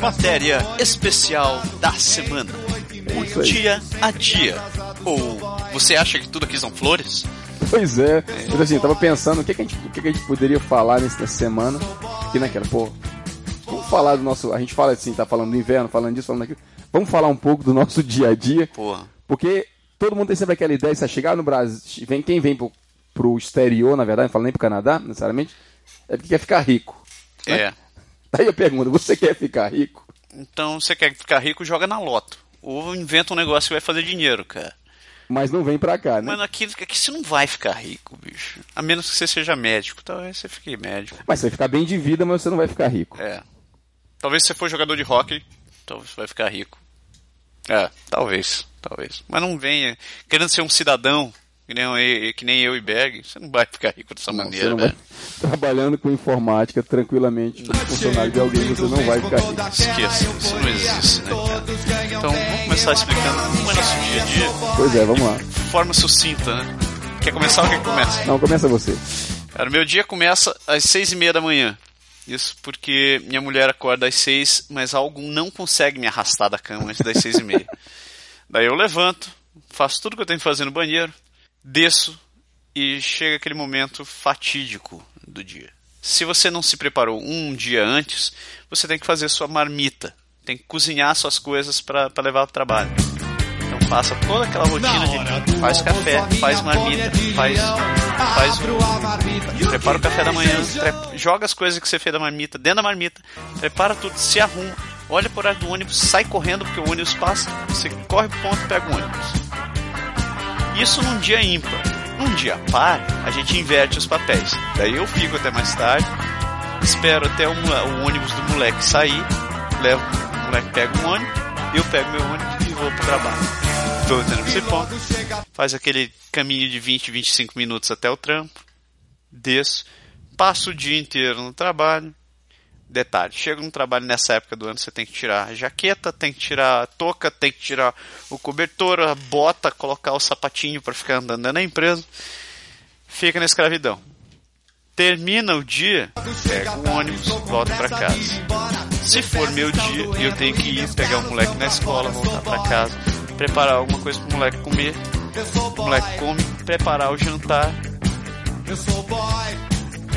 Matéria especial da semana. O dia a dia. Ou você acha que tudo aqui são flores? Pois é. Mas assim, eu tava pensando o que, que, a, gente, o que, que a gente poderia falar nessa semana. Que naquela, pô. Vamos falar do nosso. A gente fala assim, tá falando do inverno, falando disso, falando daquilo. Vamos falar um pouco do nosso dia a dia. Porra. Porque todo mundo tem sempre aquela ideia, se chegar no Brasil, vem quem vem pro, pro exterior, na verdade, não fala nem pro Canadá, necessariamente, é porque quer ficar rico. É. Daí eu pergunto, você quer ficar rico? Então você quer ficar rico, joga na loto. Ou inventa um negócio que vai fazer dinheiro, cara. Mas não vem pra cá, né? Mano, aqui, aqui você não vai ficar rico, bicho. A menos que você seja médico. Talvez você fique médico. Mas você vai ficar bem de vida, mas você não vai ficar rico. É. Talvez se você for jogador de hockey, talvez você vai ficar rico. É, talvez, talvez. Mas não venha querendo ser um cidadão, que nem, eu, que nem eu e Berg, você não vai ficar rico dessa Não, maneira, velho. vai- Trabalhando com informática tranquilamente, como funcionário de alguém, você não vai ficar rico. Esqueça, isso não existe, né, cara? Então vamos começar explicando como é nosso dia a dia, Pois é, vamos lá. de forma sucinta, né? Quer começar ou quer que comece? Não, começa você. Cara, meu dia começa às seis e meia da manhã. Isso porque minha mulher acorda às seis, mas algo não consegue me arrastar da cama antes das seis e meia. Daí eu levanto, faço tudo que eu tenho que fazer no banheiro, desço e chega aquele momento fatídico do dia. Se você não se preparou um dia antes, você tem que fazer sua marmita, tem que cozinhar suas coisas para levar para o trabalho. Então passa toda aquela rotina de faz café, faz marmita, faz faz o, prepara o café da manhã, joga as coisas que você fez da marmita dentro da marmita, prepara tudo, se arruma, olha por horário do ônibus, sai correndo porque o ônibus passa, você corre pro ponto e pega o ônibus. Isso num dia ímpar. Num dia par, a gente inverte os papéis. Daí eu fico até mais tarde, espero até o, ônibus do moleque sair, levo, o moleque pega um ônibus, eu pego meu ônibus e vou pro trabalho. Tô tendo esse ponto, faz aquele caminho de 20, 25 minutos até o trampo, desço, passo o dia inteiro no trabalho. Detalhe, chega no trabalho nessa época do ano, você tem que tirar a jaqueta, tem que tirar a touca, tem que tirar o cobertor, a bota, colocar o sapatinho para ficar andando na empresa. Fica na escravidão. Termina o dia, pega o ônibus, volta para casa. Se for meu dia, eu tenho que ir pegar o moleque na escola, voltar para casa, preparar alguma coisa pro moleque comer. O moleque come, preparar o jantar,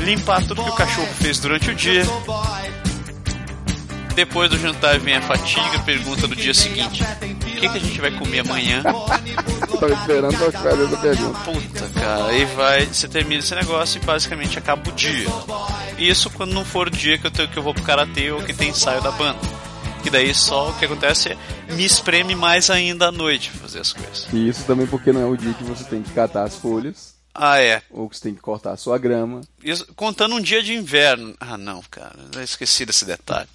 limpar tudo que o cachorro fez durante o dia. Depois do jantar vem a fatiga, pergunta do dia seguinte: o que, que a gente vai comer amanhã? Tava esperando pra fazer essa pergunta. Puta, cara, aí vai, você termina esse negócio e basicamente acaba o dia. Isso quando não for o dia que eu, tenho, que eu vou pro karatê ou que tem ensaio da banda. Que daí só o que acontece é me espreme mais ainda à noite fazer as coisas. E isso também porque não é o dia que você tem que catar as folhas, Ah, é. ou que você tem que cortar a sua grama. Isso, contando um dia de inverno. Ah, não, cara, eu esqueci desse detalhe.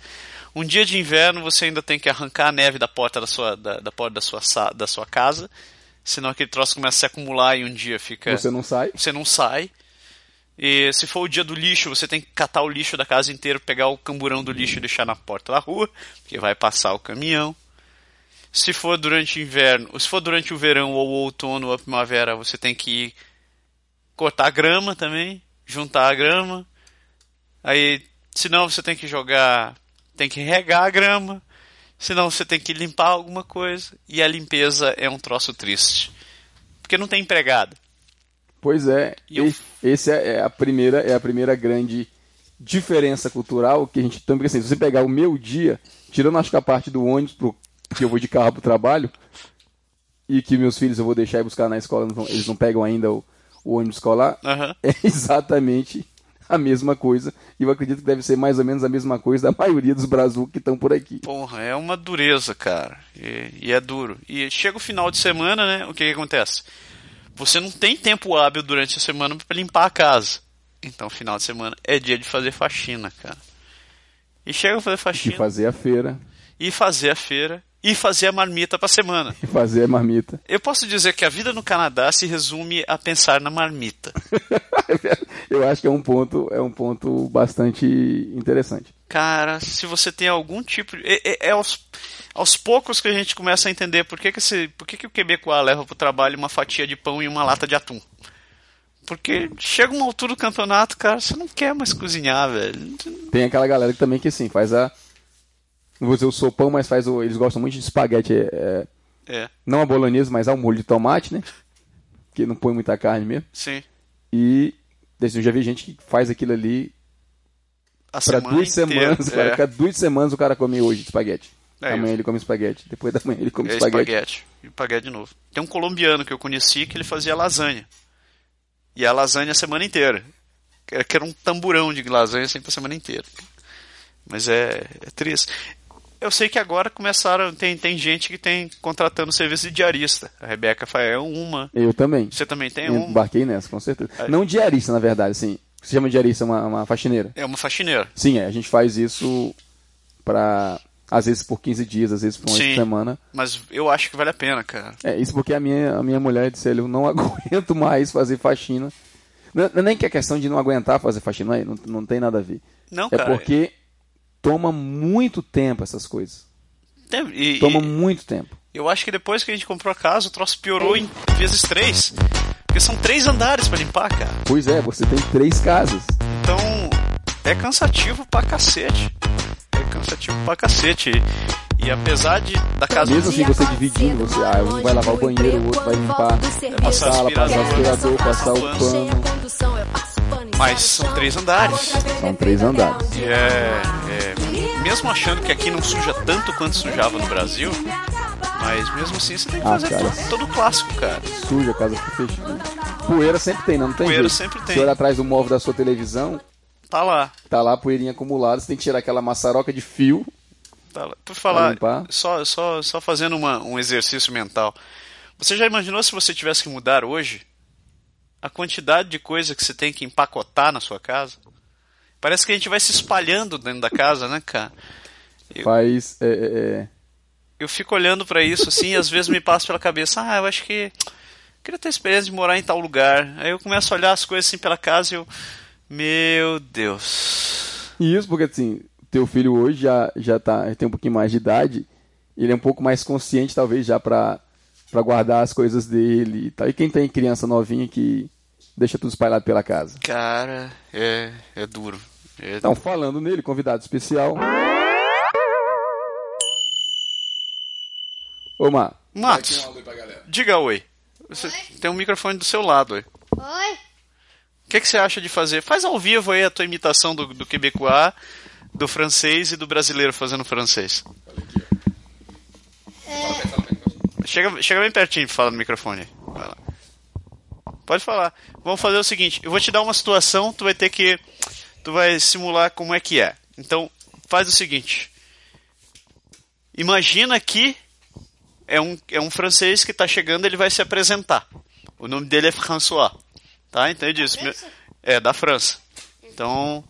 Um dia de inverno você ainda tem que arrancar a neve da porta da sua, da, da porta da sua, da sua casa, senão aquele troço começa a se acumular e um dia fica. Você não sai. você não sai. E se for o dia do lixo, você tem que catar o lixo da casa inteira, pegar o camburão do lixo e deixar na porta da rua, porque vai passar o caminhão. Se for durante o inverno, se for durante o verão ou o outono ou a primavera, você tem que ir cortar a grama também, juntar a grama. Aí, senão você tem que jogar, tem que regar a grama, senão você tem que limpar alguma coisa. E a limpeza é um troço triste, porque não tem empregada. Pois é, E eu- esse é é a primeira é a primeira grande diferença cultural que a gente porque assim, se você pegar o meu dia, tirando acho que a parte do ônibus pro, que eu vou de carro pro trabalho e que meus filhos eu vou deixar e buscar na escola, não eles não pegam ainda o, o ônibus escolar, Aham. é exatamente a mesma coisa. E eu acredito que deve ser mais ou menos a mesma coisa da maioria dos Brasil que estão por aqui. Porra, é uma dureza, cara. E, e é duro. E chega o final de semana, né? O que, que acontece? Você não tem tempo hábil durante a semana para limpar a casa. Então, final de semana é dia de fazer faxina, cara. E chega a fazer faxina, fazer a feira, e fazer a feira, e fazer a marmita pra semana. e fazer a marmita. Eu posso dizer que a vida no Canadá se resume a pensar na marmita. eu acho que é um ponto, é um ponto bastante interessante. Cara, se você tem algum tipo de. É, é- é aos, aos poucos que a gente começa a entender por que, que, esse, por que, que o quebecois leva pro trabalho uma fatia de pão e uma lata de atum. Porque chega uma altura do campeonato, cara, você não quer mais cozinhar, velho. Tem aquela galera que também que assim, faz a, vou dizer o sopão, mas faz o, eles gostam muito de espaguete, é, É, não a bolonhesa, mas ao molho de tomate, né? Que não põe muita carne mesmo. sim. E assim, eu já vi gente que faz aquilo ali A para semana duas inteira. semanas. Cara, é, cada duas semanas o cara come hoje espaguete. É, Amanhã ele come espaguete. Depois da manhã ele come é espaguete. espaguete. E espaguete de novo. Tem um colombiano que eu conheci que ele fazia lasanha. E a lasanha a semana inteira. Que era um tamburão de lasanha sempre a semana inteira. Mas é, é triste. Eu sei que agora começaram. Tem, tem gente que tem contratando serviço de diarista. A Rebeca é uma. Eu também. Você também tem Eu uma. embarquei nessa, com certeza. É. Não diarista, na verdade, assim. Se chama diarista uma, uma faxineira. É uma faxineira. Sim, é, a gente faz isso pra. Às vezes por 15 dias, às vezes por uma Sim. semana. Mas eu acho que vale a pena, cara. É, isso porque a minha, a minha mulher disse, eu não aguento mais fazer faxina. Não, é nem que é questão de não aguentar fazer faxina, não, é, não, tem nada a ver. Não, É cara. porque toma muito tempo essas coisas. Tem- e- Toma e- muito tempo. Eu acho que depois que a gente comprou a casa, o troço piorou em vezes três. Porque são três andares pra limpar, cara. Pois é, você tem três casas. Então é cansativo pra cacete. É cansativo pra cacete. E apesar de da casa Mesmo assim, você dividindo, você, ah, um vai lavar o banheiro, o outro vai limpar a Passar sala, passar o aspirador, aspirador, passar o pano. Mas são três andares. São três andares. E é, é- Mesmo achando que aqui não suja tanto quanto sujava no Brasil, mas mesmo assim você tem que Ah, fazer cara. todo, todo clássico, cara. Suja, casa fica fechada. Poeira sempre tem, né? não tem Poeira jeito. sempre tem. Se olha atrás do móvel da sua televisão, Tá lá. tá lá a poeirinha acumulada, você tem que tirar aquela maçaroca de fio. Tá lá. Por falar, só, só, só fazendo uma- um exercício mental. Você já imaginou se você tivesse que mudar hoje? A quantidade de coisa que você tem que empacotar na sua casa? Parece que a gente vai se espalhando dentro da casa, né, cara? Eu- Faz. é, é, é, Eu fico olhando pra isso assim e às vezes me passa pela cabeça, ah, eu acho que queria ter a experiência de morar em tal lugar. Aí eu começo a olhar as coisas assim pela casa e eu, meu Deus. E isso porque, assim, teu filho hoje já, já tá, tem um pouquinho mais de idade, ele é um pouco mais consciente, talvez, já pra, pra guardar as coisas dele e tal. E quem tem criança novinha que deixa tudo espalhado pela casa. Cara, é, é duro. É Então, falando nele, convidado especial. Ô, Mar, Matos, diga oi. Você tem um microfone do seu lado aí. Oi? O que, que você acha de fazer? Faz ao vivo aí a tua imitação do, do quebecois, do francês e do brasileiro fazendo francês. Chega, chega bem pertinho e fala no microfone. Vai lá. Pode falar. Vamos fazer o seguinte, eu vou te dar uma situação, tu vai ter que. Tu vai simular como é que é. Então, faz o seguinte. Imagina que é um, é um francês que está chegando, ele vai se apresentar. O nome dele é François. Tá? Então ele diz. É, da França. Então.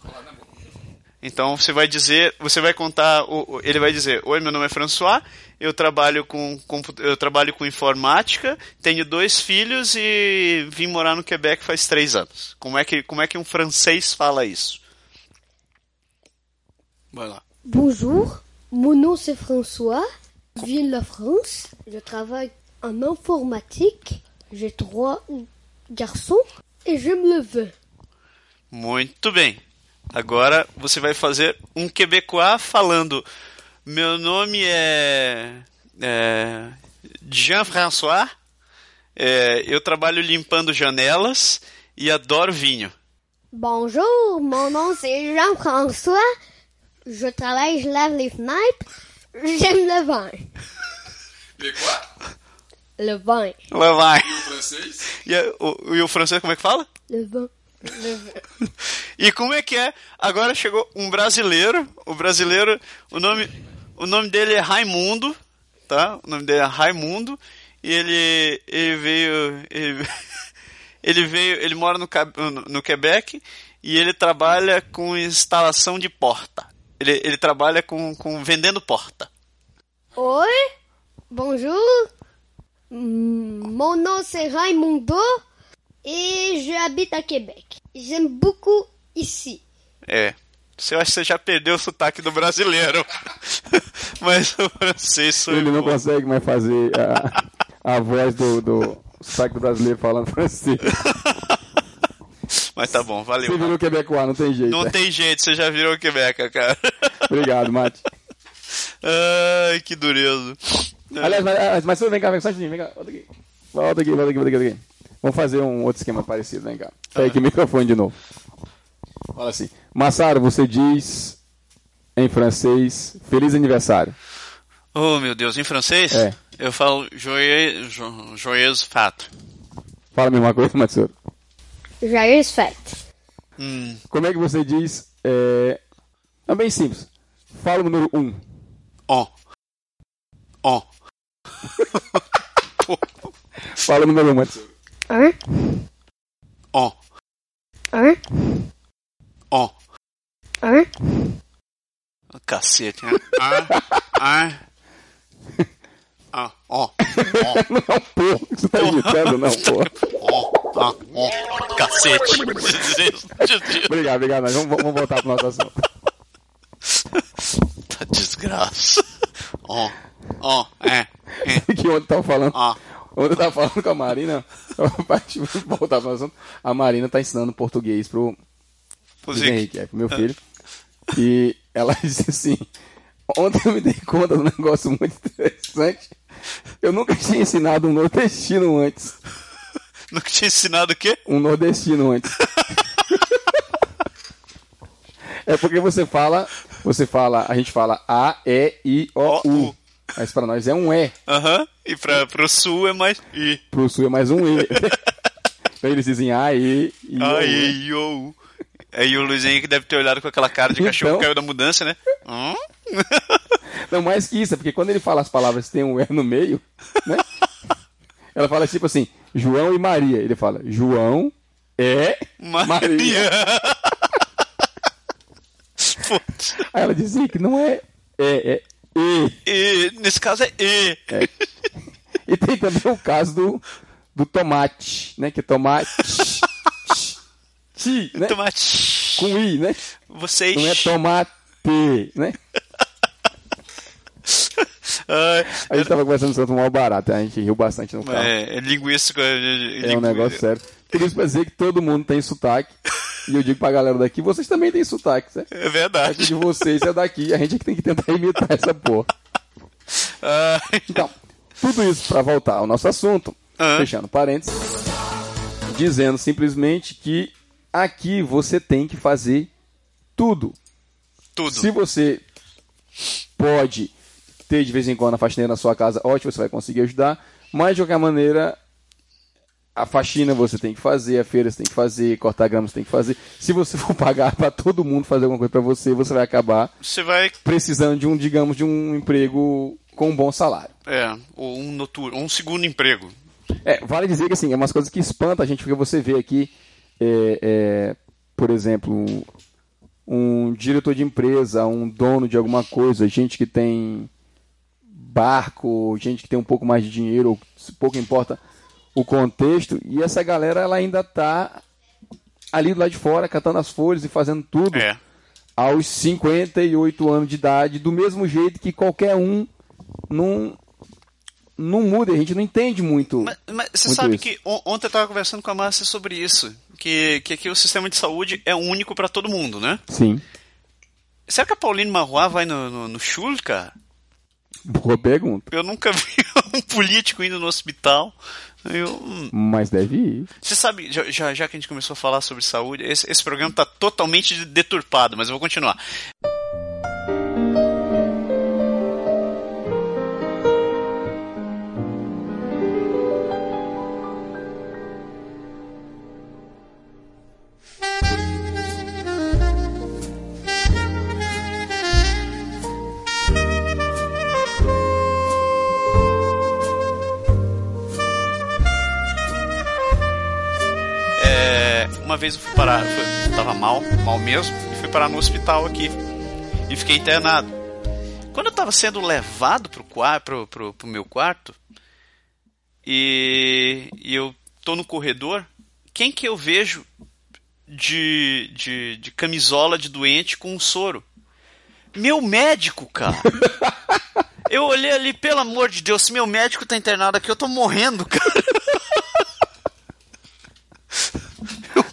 Então você vai dizer, você vai contar, ele vai dizer, oi, meu nome é François, eu trabalho com, eu trabalho com informática, tenho dois filhos e vim morar no Quebec faz três anos. Como é que, como é que um francês fala isso? Vai lá. Bonjour, mon nom c'est François, je viens de la France, je travaille en informatique, j'ai trois garçons et j'aime le vin. Muito bem. Agora você vai fazer um quebecois falando. Meu nome é, é Jean-François. é, eu trabalho limpando janelas e adoro vinho. Bonjour, mon nom c'est Jean-François, je travaille, je lave les fenêtres, j'aime le vin. Le vin. Lá vai. francês? E, o, e o francês como é que fala? Le vin. E como é que é? Agora chegou um brasileiro. O brasileiro, o nome, o nome dele é Raimundo, tá? O nome dele é Raimundo. E ele, ele veio, ele, ele veio, ele mora no, no, Quebec e ele trabalha com instalação de porta. Ele, ele trabalha com, com vendendo porta. Oi, bonjour. Mon nom c'est Raimundo et j'habite à Québec. J'aime beaucoup ici. É. Você acha que você já perdeu o sotaque do brasileiro. Mas o francês sou Ele não consegue mais fazer a, a voz do, do sotaque do brasileiro falando francês. Mas tá bom, valeu. Você virou quebecois, não tem jeito. Não tem jeito, você já virou Quebec, cara. Obrigado, Mate. Ai, que dureza. Aliás, mas, mas vem cá, vem só um vem cá. Volta aqui. Volta aqui, volta aqui, volta aqui. Vamos fazer um outro esquema parecido, vem cá. Sai aqui o microfone de novo. Fala assim. Massaro, você diz em francês Feliz aniversário. Oh, meu Deus, em francês? É. Eu falo joyeux, jo- joyeuse fato. Fala a mesma coisa, Matsuro. Joyeuse fête. Hum, Como é que você diz? É, é bem simples. Fala o número 1. Um. ó. Ó. Fala o número 1, um, Matsuro. Un, Ó. un, Ó. un, Cacete, né? Ah, ah. Ah, ó. Ó. Não, porra. Você tá imitando, não, porra. Ó, ó, ó. Cacete. Obrigado, obrigado. Mas vamos, vamos voltar pro nosso assunto. Tá desgraça. Ó, ó, é, é, Que ontem tava falando. ó. Ontem eu tava falando com a Marina. Voltar pro assunto. A Marina tá ensinando português pro, Zico, Henrique, é, pro meu filho. E ela disse assim: Ontem eu me dei conta de um negócio muito interessante. Eu nunca tinha ensinado um nordestino antes. Nunca tinha ensinado o quê? Um nordestino antes. É porque você fala, você fala, a gente fala A, E, I, O, U. Mas pra nós é um E. Aham. E pra, pro sul é mais I. Pro sul é mais um E. então eles dizem A, E, I, O, U. Aí. Aí o Luiz Henrique deve ter olhado com aquela cara de cachorro Então. que caiu da mudança, né? Hum? Não, mais que isso, é porque quando ele fala as palavras que tem um E no meio, né? Ela fala tipo assim, João e Maria. Ele fala, João é Maria. Maria. Aí ela dizia que não é é, é E. E, nesse caso é E. E tem também o caso do, do tomate, né? Que é tomate. Ti, né? Tomate. Com I, né? Vocês. Não é tomate, né? A gente tava conversando sobre o mal barato, a gente riu bastante no carro. é, é linguístico. É, É um negócio sério. Tudo isso pra dizer que todo mundo tem sotaque. E eu digo pra galera daqui, vocês também têm sotaque, certo? É Aqui verdade. de vocês é daqui, a gente é que tem que tentar imitar essa porra. Ai, Então, tudo isso pra voltar ao nosso assunto, Ah. fechando parênteses, dizendo simplesmente que aqui você tem que fazer tudo. tudo. Se você pode ter de vez em quando a faxineira na sua casa, ótimo, você vai conseguir ajudar. Mas de qualquer maneira, a faxina você tem que fazer, a feira você tem que fazer, cortar grama você tem que fazer. Se você for pagar para todo mundo fazer alguma coisa para você, você vai acabar Você vai. precisando de um, digamos, de um emprego com um bom salário. É, ou um noturno, um segundo emprego. É, vale dizer que assim, é umas coisas que espantam a gente, porque você vê aqui, é, é, por exemplo, um diretor de empresa, um dono de alguma coisa, gente que tem barco, gente que tem um pouco mais de dinheiro, ou pouco importa o contexto, e essa galera ela ainda tá ali do lado de fora, catando as folhas e fazendo tudo É. aos 58 anos de idade, do mesmo jeito que qualquer um não, não muda, a gente não entende muito. Mas, mas você Muito sabe isso. que on- ontem eu estava conversando com a Márcia sobre isso. Que, que aqui o sistema de saúde é único para todo mundo, né? Sim. Será que a Pauline Marois vai no, no, no Schul, cara? Boa pergunta. Eu nunca vi um político indo no hospital. Eu, hum. Mas deve ir. Você sabe, já, já, já que a gente começou a falar sobre saúde, esse, esse programa está totalmente deturpado, mas eu vou continuar. Vez eu fui parar, eu tava mal, mal mesmo, e fui parar no hospital aqui. E fiquei internado. Quando eu tava sendo levado pro, pro, pro, pro meu quarto, e, e eu tô no corredor, quem que eu vejo de, de, de camisola de doente com um soro? Meu médico, cara! Eu olhei ali, pelo amor de Deus, se meu médico tá internado aqui, eu tô morrendo, cara.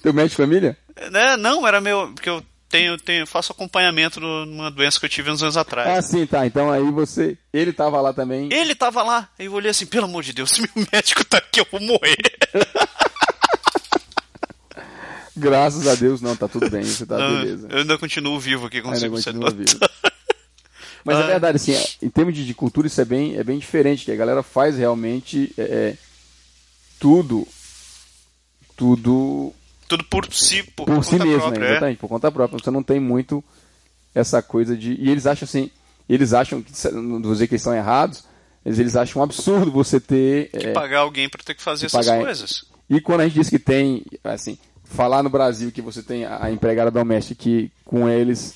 Teu médico de família? Né? Não, era meu. Porque eu tenho, tenho, faço acompanhamento numa doença que eu tive uns anos atrás. Ah, sim, tá. Então aí você. Ele tava lá também. Ele tava lá. Aí eu olhei assim, pelo amor de Deus, se meu médico tá aqui, eu vou morrer. Graças a Deus, não, tá tudo bem, você tá Não, beleza. Eu ainda continuo vivo aqui, se você continua vivo. Mas é Ah. verdade, assim, em termos de, de cultura, isso é bem, é bem diferente, que a galera faz realmente é, é, tudo, tudo Tudo por si, por, por si mesmo, própria, né? é. Exatamente, por conta própria. Você não tem muito essa coisa de. E eles acham assim, eles acham que, não vou dizer que eles estão errados, mas eles acham um absurdo você ter. Que é, pagar alguém pra ter que fazer essas pagar- coisas. E quando a gente diz que tem, assim, falar no Brasil que você tem a a empregada doméstica que com eles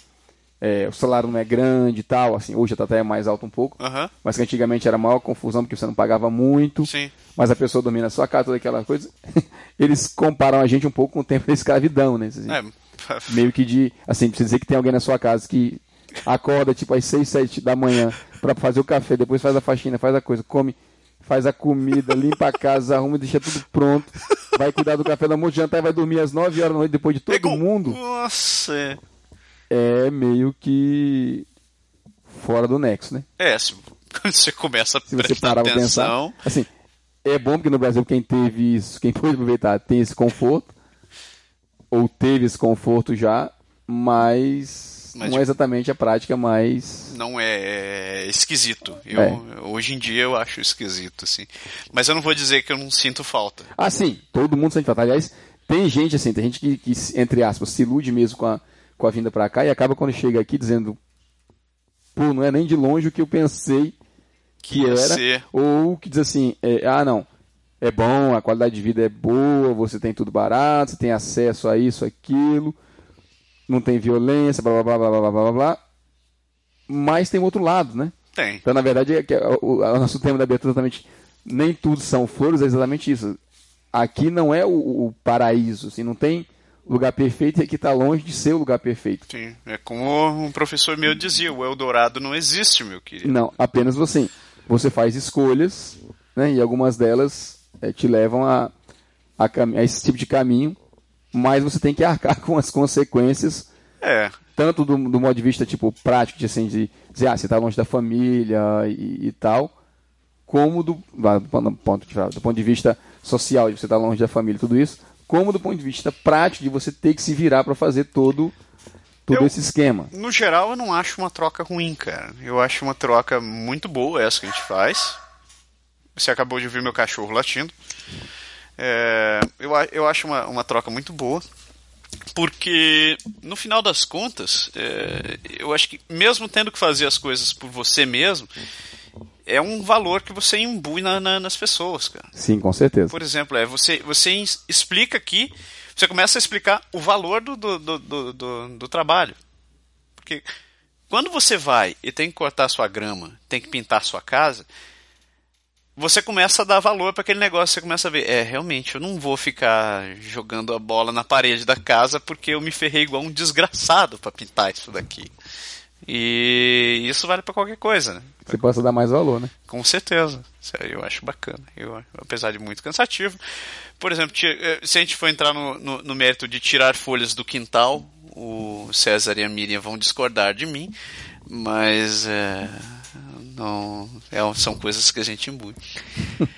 é, o salário não é grande e tal, assim, hoje tá até mais alto um pouco, Aham, mas que antigamente era maior confusão porque você não pagava muito, sim. mas a pessoa dormia na sua casa, toda aquela coisa. Eles comparam a gente um pouco com o tempo da escravidão, né? Assim, É, Meio que de, assim, precisa dizer que tem alguém na sua casa que acorda tipo às 6, 7 da manhã pra fazer o café, depois faz a faxina, faz a coisa, come, faz a comida, limpa a casa, arruma, deixa tudo pronto, vai cuidar do café da almoço, jantar e vai dormir às 9 horas da noite depois de todo Pegou. mundo, Nossa, é. meio que fora do nexo, né? É, se, quando você começa a Se você prestar parar pra pensar, atenção. assim, é bom porque no Brasil quem teve isso, quem pôde aproveitar, tem esse conforto, ou teve esse conforto já, mas, Mas, não é exatamente a prática mais. não é, é esquisito. Eu, É. Hoje em dia eu acho esquisito, assim. Mas eu não vou dizer que eu não sinto falta. Ah, sim, todo mundo sente falta. Aliás, tem gente assim, tem gente que, que, entre aspas, se ilude mesmo com a, com a vinda para cá e acaba quando chega aqui dizendo: pô, não é nem de longe o que eu pensei que, que era. Ser. Ou que diz assim: é, ah, não, é bom, a qualidade de vida é boa, você tem tudo barato, você tem acesso a isso, aquilo, não tem violência, blá blá blá blá blá blá blá. Mas tem um outro lado, né? Tem. Então, na verdade, é, é o, o, nosso tema da abertura é exatamente nem tudo são flores, é exatamente isso. Aqui não é o, o paraíso, assim, não tem lugar perfeito e aqui está longe de ser o lugar perfeito. Sim. É como um professor meu dizia, o Eldorado não existe, meu querido. Não, apenas você. Você faz escolhas, né, e algumas delas eh, te levam a, a, a esse tipo de caminho, mas você tem que arcar com as consequências É. tanto do, do modo de vista tipo prático, de, assim, de dizer, ah, você está longe da família e, e tal, como do, do, ponto- do ponto de, vista social, de você estar longe da família, tudo isso, como do ponto de vista prático, de você ter que se virar para fazer todo, todo Eu- esse esquema. No geral, eu não acho uma troca ruim, cara. Eu acho uma troca muito boa essa que a gente faz. Você acabou de ouvir meu cachorro latindo. É, eu, eu acho uma, uma troca muito boa. Porque, no final das contas, é, eu acho que mesmo tendo que fazer as coisas por você mesmo, é um valor que você imbui na- na- nas pessoas, cara. Sim, com certeza. Por exemplo, é você, você explica aqui, você começa a explicar o valor do, do, do, do, do- do trabalho. Porque quando você vai e tem que cortar sua grama, tem que pintar sua casa, você começa a dar valor para aquele negócio, você começa a ver, é, realmente, eu não vou ficar jogando a bola na parede da casa porque eu me ferrei igual um desgraçado para pintar isso daqui. E isso vale para qualquer coisa, né? Você possa dar mais valor, né? Com certeza. Eu acho bacana. Eu, apesar de muito cansativo. Por exemplo, eh, se a gente for entrar no, no, no mérito de tirar folhas do quintal, o César e a Miriam vão discordar de mim, mas é, não, é- são coisas que a gente imbui.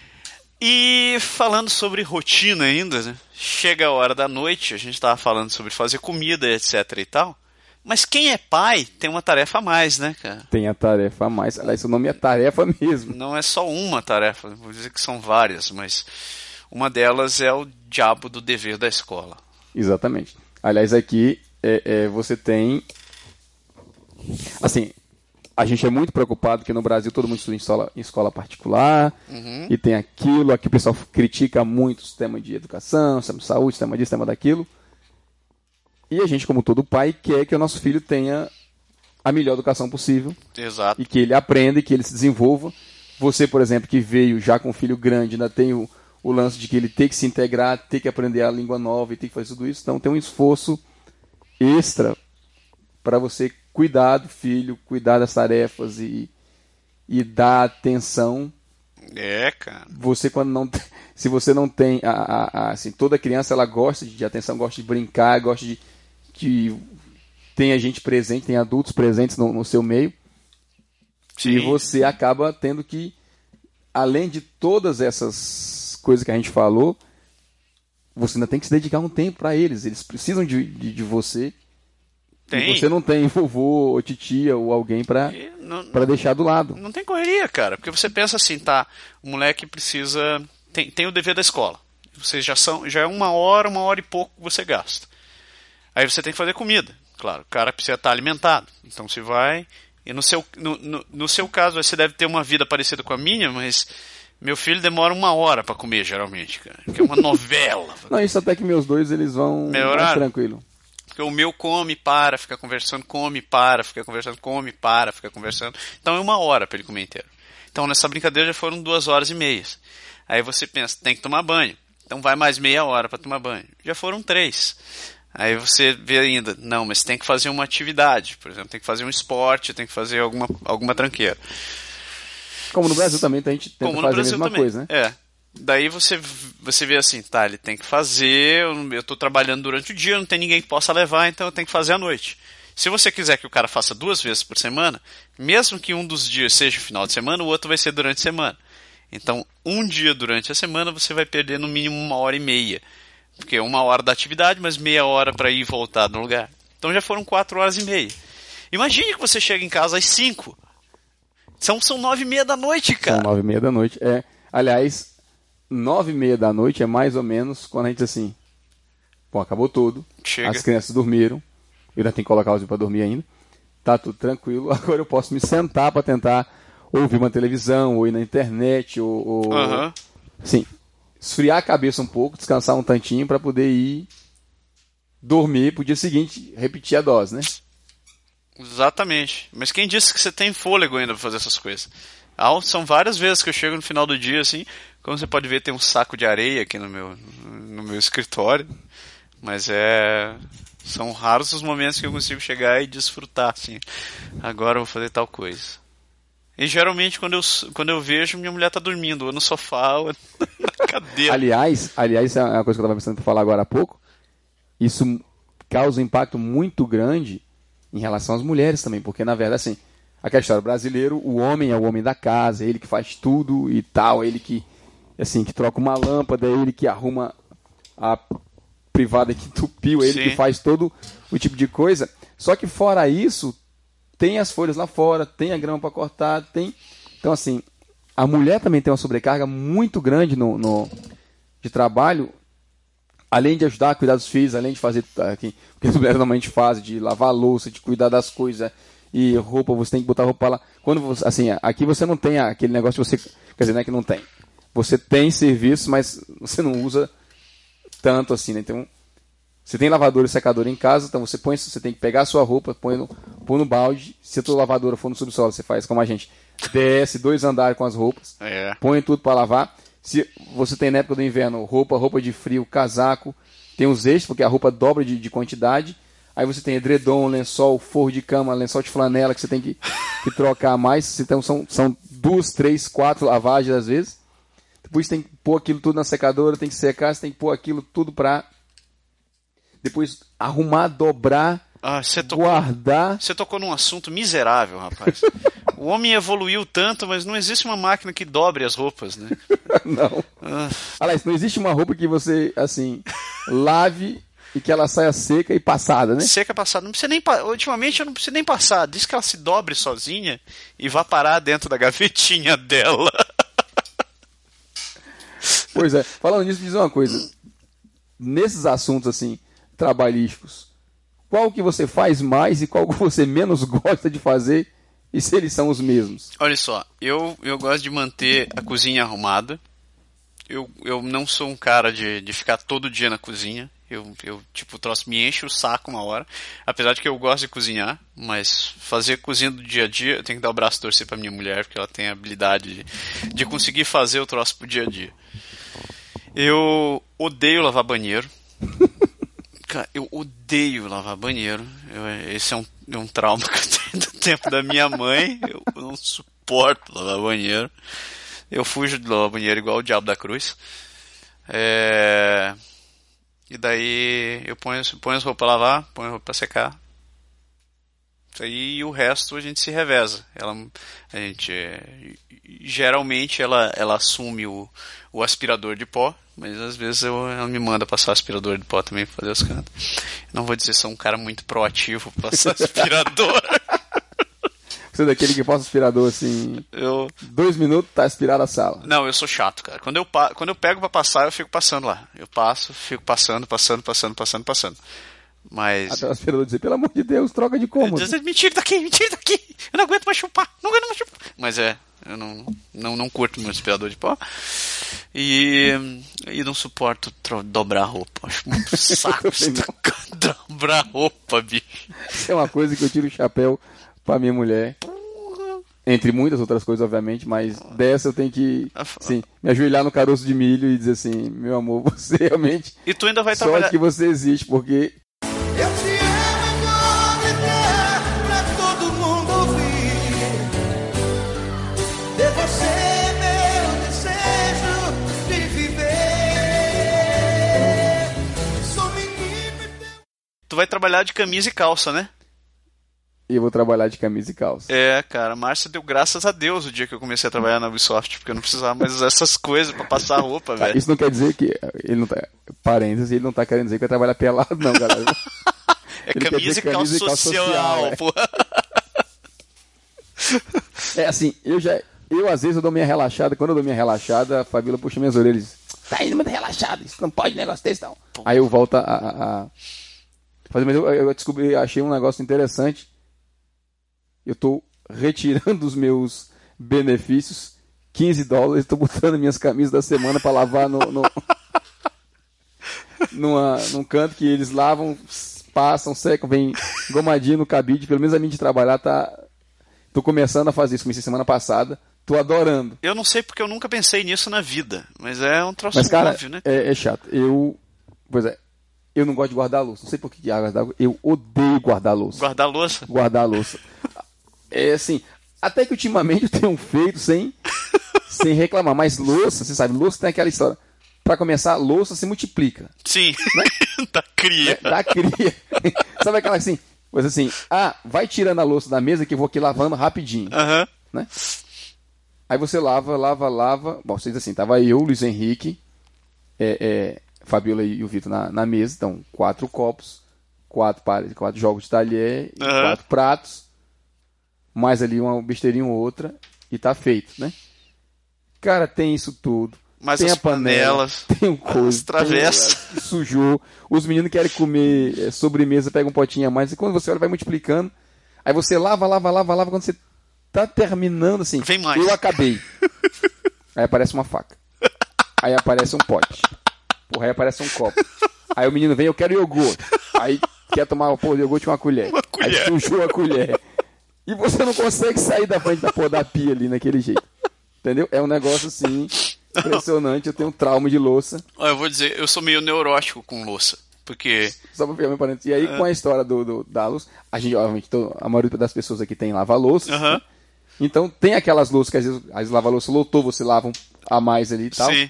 E falando sobre rotina ainda, né? chega a hora da noite, a gente estava falando sobre fazer comida, etc e tal. Mas quem é pai tem uma tarefa a mais, né, cara? Tem a tarefa a mais. Aliás, o nome é tarefa mesmo. Não é só uma tarefa, vou dizer que são várias, mas uma delas é o diabo do dever da escola. Exatamente. Aliás, aqui é, é, você tem. Assim, a gente é muito preocupado que no Brasil todo mundo estuda em escola, em escola particular e tem aquilo. Aqui o pessoal critica muito o sistema de educação, sistema de saúde, sistema disso, sistema daquilo. E a gente, como todo pai, quer que o nosso filho tenha a melhor educação possível Exato. e que ele aprenda e que ele se desenvolva. Você, por exemplo, que veio já com um filho grande, ainda tem o, o lance de que ele tem que se integrar, tem que aprender a língua nova e tem que fazer tudo isso. Então tem um esforço extra para você cuidar do filho, cuidar das tarefas e, e dar atenção. É, cara. Você quando não tem- se você não tem a, a- a- assim toda criança ela gosta de atenção, gosta de brincar, gosta de, de tenha gente presente, tem adultos presentes no, no seu meio. Sim. E você acaba tendo que, além de todas essas coisas que a gente falou, você ainda tem que se dedicar um tempo para eles. Eles precisam de, de, de você. Tem. E você não tem vovô ou titia ou alguém para deixar do lado. Não tem correria, cara. Porque você pensa assim, tá, o moleque precisa. Tem, tem o dever da escola. Vocês já são. Já é uma hora, uma hora e pouco que você gasta. Aí você tem que fazer comida. Claro, o cara precisa estar alimentado. Então você vai. E no seu, no, no, no seu caso, você deve ter uma vida parecida com a minha, mas meu filho demora uma hora pra comer, geralmente, cara. Que é uma novela. Não, isso até que meus dois eles vão mais Melhoraram? tranquilo. Porque o meu come, para, fica conversando, come, para, fica conversando, come, para, fica conversando. Então é uma hora para ele comer inteiro. Então nessa brincadeira já foram duas horas e meias. Aí você pensa, tem que tomar banho. Então vai mais meia hora para tomar banho. Já foram três. Aí você vê ainda, não, mas tem que fazer uma atividade. Por exemplo, tem que fazer um esporte, tem que fazer alguma, alguma tranqueira. Como no Brasil também, a gente tenta Como no fazer Brasil a mesma também. coisa, né? É. Daí você, você vê assim, tá, ele tem que fazer, eu, tô trabalhando durante o dia, não tem ninguém que possa levar, então eu tenho que fazer à noite. Se você quiser que o cara faça duas vezes por semana, mesmo que um dos dias seja o final de semana, o outro vai ser durante a semana. Então, um dia durante a semana você vai perder no mínimo uma hora e meia. Porque é uma hora da atividade, mas meia hora para ir e voltar no lugar. Então já foram quatro horas e meia. Imagine que você chega em casa às cinco. São, são nove e meia da noite, São cara. nove e meia da noite. É, aliás, nove e meia da noite é mais ou menos quando a gente diz assim, pô, acabou tudo, Chega. as crianças dormiram, eu ainda tenho que colocar os para dormir ainda, tá tudo tranquilo, agora eu posso me sentar para tentar ouvir uma televisão, ou ir na internet, ou, ou Aham. assim, esfriar a cabeça um pouco, descansar um tantinho para poder ir dormir pro dia seguinte, repetir a dose, né? Exatamente. Mas quem disse que você tem fôlego ainda pra fazer essas coisas? Ah, São várias vezes que eu chego no final do dia, assim, como você pode ver, tem um saco de areia aqui no meu, no meu escritório. Mas é. São raros os momentos que eu consigo chegar e desfrutar, assim. Agora eu vou fazer tal coisa. E geralmente quando eu, quando eu vejo, minha mulher tá dormindo, ou no sofá, ou na cadeira. Aliás, aliás, é uma coisa que eu estava pensando em falar agora há pouco. Isso causa um impacto muito grande em relação às mulheres também, porque na verdade, assim, aquela história brasileiro, o homem é o homem da casa, é ele que faz tudo e tal, é ele que, assim, que troca uma lâmpada, é ele que arruma a privada que entupiu, é ele Sim. que faz todo o tipo de coisa. Só que fora isso, tem as folhas lá fora, tem a grama para cortar, tem. Então, assim, a mulher também tem uma sobrecarga muito grande no, no- de trabalho, além de ajudar a cuidar dos filhos, além de fazer aqui, o que as mulheres normalmente fazem, de lavar louça, de cuidar das coisas e roupa, você tem que botar roupa lá. Quando você, assim, aqui você não tem aquele negócio de você, quer dizer, não é que não tem. Você tem serviço, mas você não usa tanto assim, né? Então, você tem lavadora e secadora em casa, então você põe, você tem que pegar a sua roupa, põe no, põe no balde. Se a tua lavadora for no subsolo, você faz como a gente. Desce dois andares com as roupas, É. põe tudo para lavar. Se você tem na época do inverno roupa, roupa de frio, casaco, tem os extras, porque a roupa dobra de, de quantidade. Aí você tem edredom, lençol, forro de cama, lençol de flanela que você tem que, que trocar mais. Então são, são duas, três, quatro lavagens às vezes. Depois tem que pôr aquilo tudo na secadora, tem que secar, você tem que pôr aquilo tudo pra depois arrumar, dobrar, Ah, você tocou, guardar. você tocou num assunto miserável, rapaz. o homem evoluiu tanto, mas não existe uma máquina que dobre as roupas, né? Não. Ah, Aliás, não existe uma roupa que você, assim, lave e que ela saia seca e passada, né? Seca passada. Não precisa nem Ultimamente eu não preciso nem passar. Diz que ela se dobre sozinha e vá parar dentro da gavetinha dela. Pois é. Falando nisso, diz uma coisa. Nesses assuntos, assim, trabalhísticos, qual que você faz mais e qual que você menos gosta de fazer e se eles são os mesmos? Olha só, eu, eu gosto de manter a cozinha arrumada. Eu, eu não sou um cara de, de ficar todo dia na cozinha. Eu, eu, tipo, o troço me enche o saco uma hora. Apesar de que eu gosto de cozinhar, mas fazer cozinha do dia a dia, eu tenho que dar o braço a torcer pra minha mulher, porque ela tem a habilidade de, de conseguir fazer o troço pro dia a dia. Eu odeio lavar banheiro. Cara, eu odeio lavar banheiro. Eu- esse é um, é um trauma que eu tenho do tempo da minha mãe. Eu não suporto lavar banheiro. Eu fujo de lavar banheiro igual o diabo da cruz. É, E daí eu ponho, ponho as roupas pra lavar, ponho as roupas pra secar. Aí e o resto a gente se reveza. Ela, a gente geralmente ela, ela assume o, o aspirador de pó, mas às vezes eu, ela me manda passar aspirador de pó também pra fazer os cantos. Não vou dizer que sou um cara muito proativo pra passar aspirador. Você é daquele que passa aspirador assim. eu, Dois minutos, tá aspirada a sala. não, eu sou chato, cara. Quando eu, quando eu pego pra passar, eu fico passando lá. Eu passo, fico passando, passando, passando, passando, passando. Mas. Até o aspirador dizer, pelo amor de Deus, troca de cômodo. Me tira daqui, me tira daqui. Eu não aguento mais chupar, não aguento mais chupar. Mas é, eu não, não, não curto meu aspirador de pó. E, e não suporto dobrar roupa. Acho muito saco dobrar roupa, bicho. É uma coisa que eu tiro o chapéu pra minha mulher. Entre muitas outras coisas, obviamente, mas dessa eu tenho que, sim, me ajoelhar no caroço de milho e dizer assim, meu amor, você realmente, E tu ainda vai trabalhar. que você existe, porque Eu te amo, vou gritar pra todo mundo ouvir. De você, meu desejo de viver. Sou menino e teu. Tu vai trabalhar de camisa e calça, né? eu vou trabalhar de camisa e calça. É, cara, a Márcia deu graças a Deus o dia que eu comecei a trabalhar na Ubisoft, porque eu não precisava mais usar essas coisas pra passar roupa, Tá, velho. Isso não quer dizer que ele não tá, parênteses, ele não tá querendo dizer que vai trabalhar pelado, não, galera. É camisa e camisa social, social, é. porra. É assim, eu já. Eu às vezes eu dou minha relaxada, quando eu dou minha relaxada, a Fabíola puxa minhas orelhas e diz, tá indo muito relaxado, isso não pode negócio desse não. Aí eu volto a, a- a fazer, mas eu, eu descobri, achei um negócio interessante. Eu tô retirando os meus benefícios, 15 dólares, tô botando minhas camisas da semana para lavar no, no numa, num canto que eles lavam, passam, secam, vem gomadinho no cabide, pelo menos a minha de trabalhar tá Tô começando a fazer isso, comecei semana passada. Tô adorando. Eu não sei porque eu nunca pensei nisso na vida, mas é um troço Mas, cara, óbvio, né? é, é chato. Eu. Pois é. Eu não gosto de guardar louça. Não sei por que água d'água. Eu odeio guardar louça. Guardar louça. Guardar louça. É assim. Até que ultimamente eu tenho feito sem, sem reclamar. Mas louça, você sabe, louça tem aquela história. Pra começar, louça se multiplica. Sim, da cria. né? Da cria. sabe aquela assim? Coisa assim, ah, vai tirando a louça da mesa que eu vou aqui lavando rapidinho. Aham. né? Aí você lava, lava, lava. Bom, vocês assim, tava eu, Luiz Henrique, é, é, Fabiola e o Vitor na, na mesa, então quatro copos, quatro, pares, quatro jogos de talher, Aham. quatro pratos, mais ali uma besteirinha ou outra, e tá feito, né? Cara, tem isso tudo. Mais tem as a panela, panelas, tem o coisa, sujou. Os meninos querem comer é, sobremesa, pega um potinho a mais, e quando você olha, vai multiplicando. Aí você lava, lava, lava, lava, quando você tá terminando assim. Vem mais. Eu acabei. Aí aparece uma faca. Aí aparece um pote. Porra, aí aparece um copo. Aí o menino vem, eu quero iogurte. Aí quer tomar de iogurte com uma colher. Uma colher. Aí sujou a colher. E você não consegue sair da frente da porra da pia ali naquele jeito. Entendeu? É um negócio assim, impressionante. Eu tenho um trauma de louça. Eu vou dizer, eu sou meio neurótico com louça. Porque. Só pra pegar meu parênteses. E aí, com a história do, do- da louça, a gente, obviamente, to- a maioria das pessoas aqui tem lava-louças. Aham. né? Então, tem aquelas louças que às vezes, vezes lava-louça lotou, você lava um a mais ali e tal. Sim.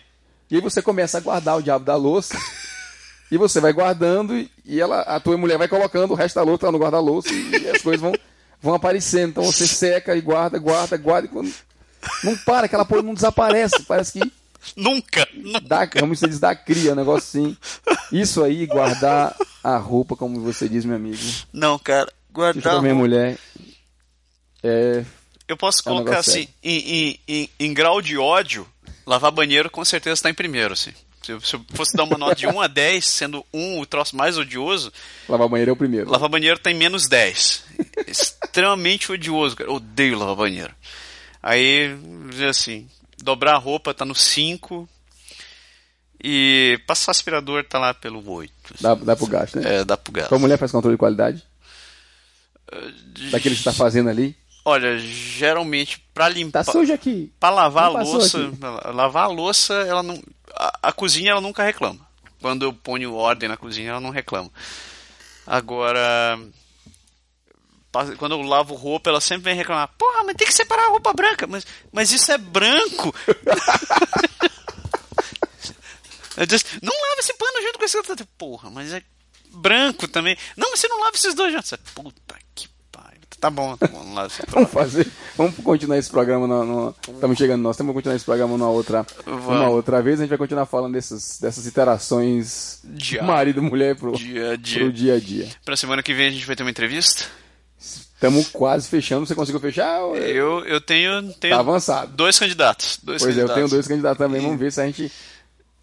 E aí você começa a guardar o diabo da louça. e você vai guardando e, e ela, a tua mulher vai colocando o resto da louça lá no guarda-louça e, as coisas vão, vão aparecendo. Então você seca e guarda, guarda, guarda. E quando, não para, aquela porra não desaparece. Parece que Nunca! dá, como você diz, dá cria, um negócio assim. Isso aí, guardar a roupa, como você diz, meu amigo. Não, cara. Guardar. pra minha mulher. É. Eu posso É um colocar assim, em, em, em, grau de ódio, lavar banheiro com certeza está em primeiro, assim. Se eu, se eu fosse dar uma nota de 1 a 10, sendo 1 o troço mais odioso, Lavar banheiro é o primeiro. lavar banheiro tem menos 10. Extremamente odioso, cara. Eu odeio lavar banheiro. Aí, assim, dobrar a roupa tá no 5 e passar aspirador tá lá pelo 8. Dá, dá pro gasto, né? É, dá pro gasto. Tua mulher faz controle de qualidade? Daquele que você tá fazendo ali? Olha, geralmente pra limpar. Tá sujo aqui. Pra lavar a Não passou louça, aqui. lavar a louça, ela não. A, a cozinha ela nunca reclama. Quando eu ponho ordem na cozinha, ela não reclama. Agora. Quando eu lavo roupa, ela sempre vem reclamar. Porra, mas tem que separar a roupa branca. Mas, mas isso é branco. Eu disse, não lava esse pano junto com esse outro. Porra, mas é branco também. Não, mas você não lava esses dois juntos. Puta que pariu. Tá bom, tá bom. Lá, Vamos fazer. Vamos continuar esse programa. No- Estamos chegando nós. Temos que continuar esse programa numa outra, Vamos. uma outra vez. A gente vai continuar falando dessas, dessas interações Diário. marido e mulher pro, dia a dia. pro dia a dia. Pra semana que vem a gente vai ter uma entrevista. Estamos quase fechando. Você conseguiu fechar? Eu, eu tenho, tenho Tá avançado. dois candidatos. Dois Pois é, eu candidatos. tenho dois candidatos também. Vamos ver se a gente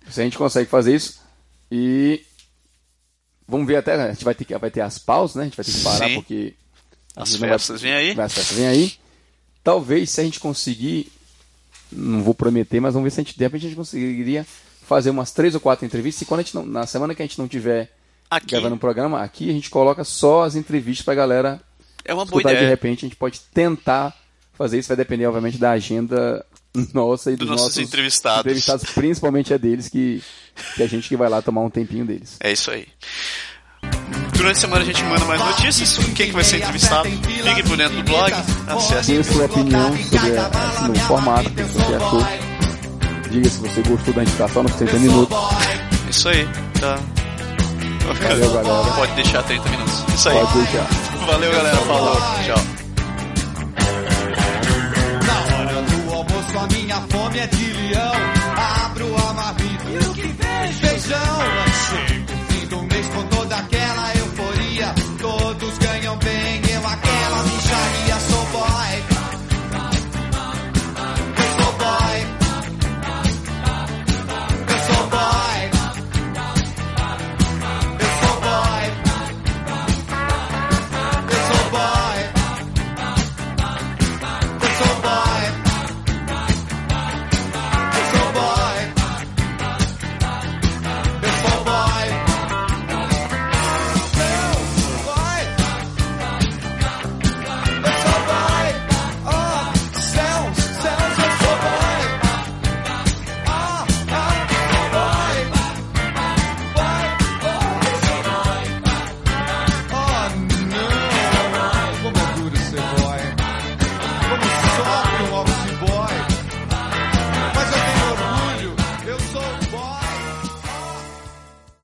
se a gente consegue fazer isso. E vamos ver até a gente vai ter que vai ter as pausas, né? A gente vai ter que parar Sim. porque a As vai- festas vêm aí. As festas vêm aí. Talvez se a gente conseguir, não vou prometer, mas vamos ver se a gente de repente a gente conseguiria fazer umas três ou quatro entrevistas. E quando a gente não, na semana que a gente não tiver Aqui gravando o programa, aqui a gente coloca só as entrevistas pra galera é uma boa escutar de ideia. repente. A gente pode tentar fazer isso, vai depender, obviamente, da agenda nossa e Dos dos, nossos nossos entrevistados. entrevistados, principalmente é deles que, que a gente que vai lá tomar um tempinho deles. É isso aí. Durante a semana a gente manda mais notícias sobre quem que vai ser entrevistado. Fique por dentro do blog, acesse. Dê sua opinião sobre a- novo formato, o que você achou. Diga se você gostou da só nos 30 minutos. Isso aí. Tá. Valeu, galera. Pode deixar 30 minutos. Isso aí. Pode deixar. Valeu, galera. Falou. Tchau. Na hora do almoço, a minha fome é de leão. Abro a marmita. E o que vejo? É feijão.